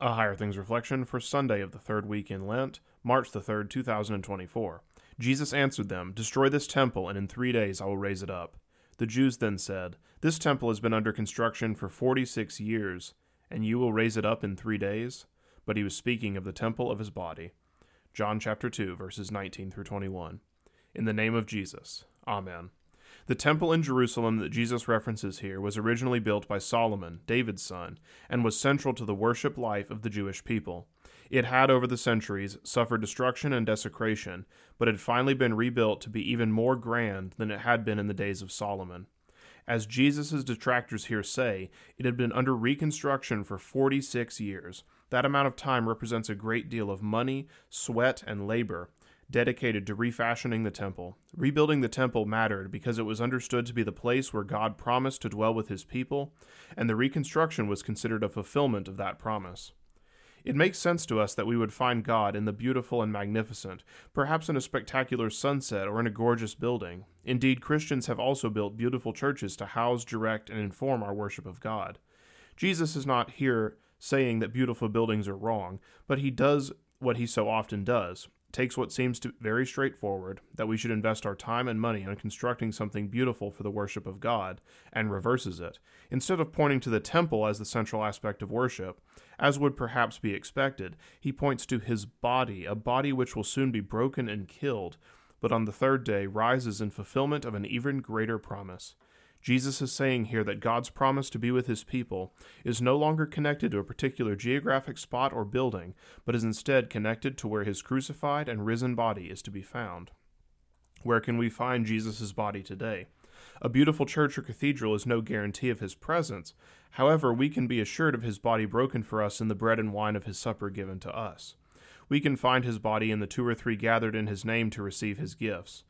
A Higher Things reflection for Sunday of the third week in Lent, March the 3rd, 2024. Jesus answered them, Destroy this temple, and in three days I will raise it up. The Jews then said, This temple has been under construction for forty six years, and you will raise it up in three days? But he was speaking of the temple of his body. John chapter 2, verses 19 through 21. In the name of Jesus. Amen. The temple in Jerusalem that Jesus references here was originally built by Solomon, David's son, and was central to the worship life of the Jewish people. It had, over the centuries, suffered destruction and desecration, but had finally been rebuilt to be even more grand than it had been in the days of Solomon. As Jesus' detractors here say, it had been under reconstruction for 46 years. That amount of time represents a great deal of money, sweat, and labor, dedicated to refashioning the temple. Rebuilding the temple mattered because it was understood to be the place where God promised to dwell with his people, and the reconstruction was considered a fulfillment of that promise. It makes sense to us that we would find God in the beautiful and magnificent, perhaps in a spectacular sunset or in a gorgeous building. Indeed, Christians have also built beautiful churches to house, direct, and inform our worship of God. Jesus is not here saying that beautiful buildings are wrong, but he does what he so often does takes what seems to very straightforward that we should invest our time and money on constructing something beautiful for the worship of God and reverses it instead of pointing to the temple as the central aspect of worship. As would perhaps be expected he points to his body a body which will soon be broken and killed but on the third day rises in fulfillment of an even greater promise Jesus is saying here that God's promise to be with his people is no longer connected to a particular geographic spot or building, but is instead connected to where his crucified and risen body is to be found. Where can we find Jesus' body today? A beautiful church or cathedral is no guarantee of his presence. However, we can be assured of his body broken for us in the bread and wine of his supper given to us. We can find his body in the two or three gathered in his name to receive his gifts.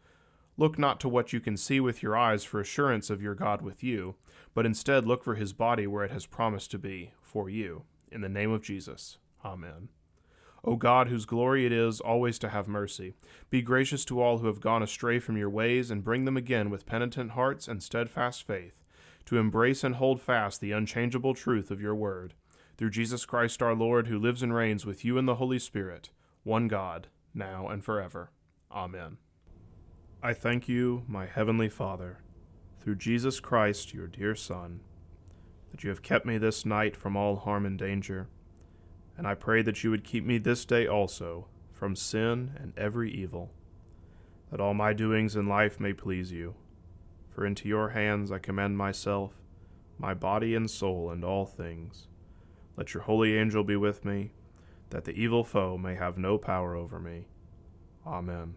Look not to what you can see with your eyes for assurance of your God with you, but instead look for his body where it has promised to be, for you. In the name of Jesus. Amen. O God, whose glory it is always to have mercy, be gracious to all who have gone astray from your ways, and bring them again with penitent hearts and steadfast faith, to embrace and hold fast the unchangeable truth of your word. Through Jesus Christ our Lord, who lives and reigns with you in the Holy Spirit, one God, now and forever. Amen. I thank you, my heavenly Father, through Jesus Christ, your dear Son, that you have kept me this night from all harm and danger, and I pray that you would keep me this day also from sin and every evil, that all my doings in life may please you. For into your hands I commend myself, my body and soul, and all things. Let your holy angel be with me, that the evil foe may have no power over me. Amen.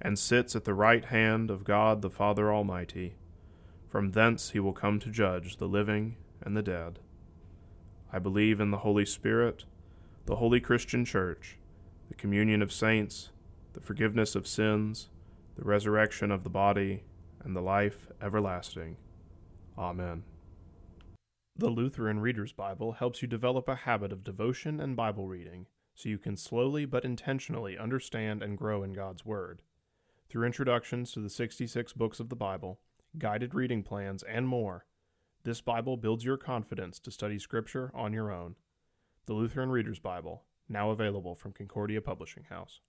and sits at the right hand of God the Father Almighty. From thence he will come to judge the living and the dead. I believe in the Holy Spirit, the holy Christian Church, the communion of saints, the forgiveness of sins, the resurrection of the body, and the life everlasting. Amen. The Lutheran Reader's Bible helps you develop a habit of devotion and Bible reading so you can slowly but intentionally understand and grow in God's Word through introductions to the 66 books of the Bible, guided reading plans, and more. This Bible builds your confidence to study Scripture on your own. The Lutheran Reader's Bible, now available from Concordia Publishing House.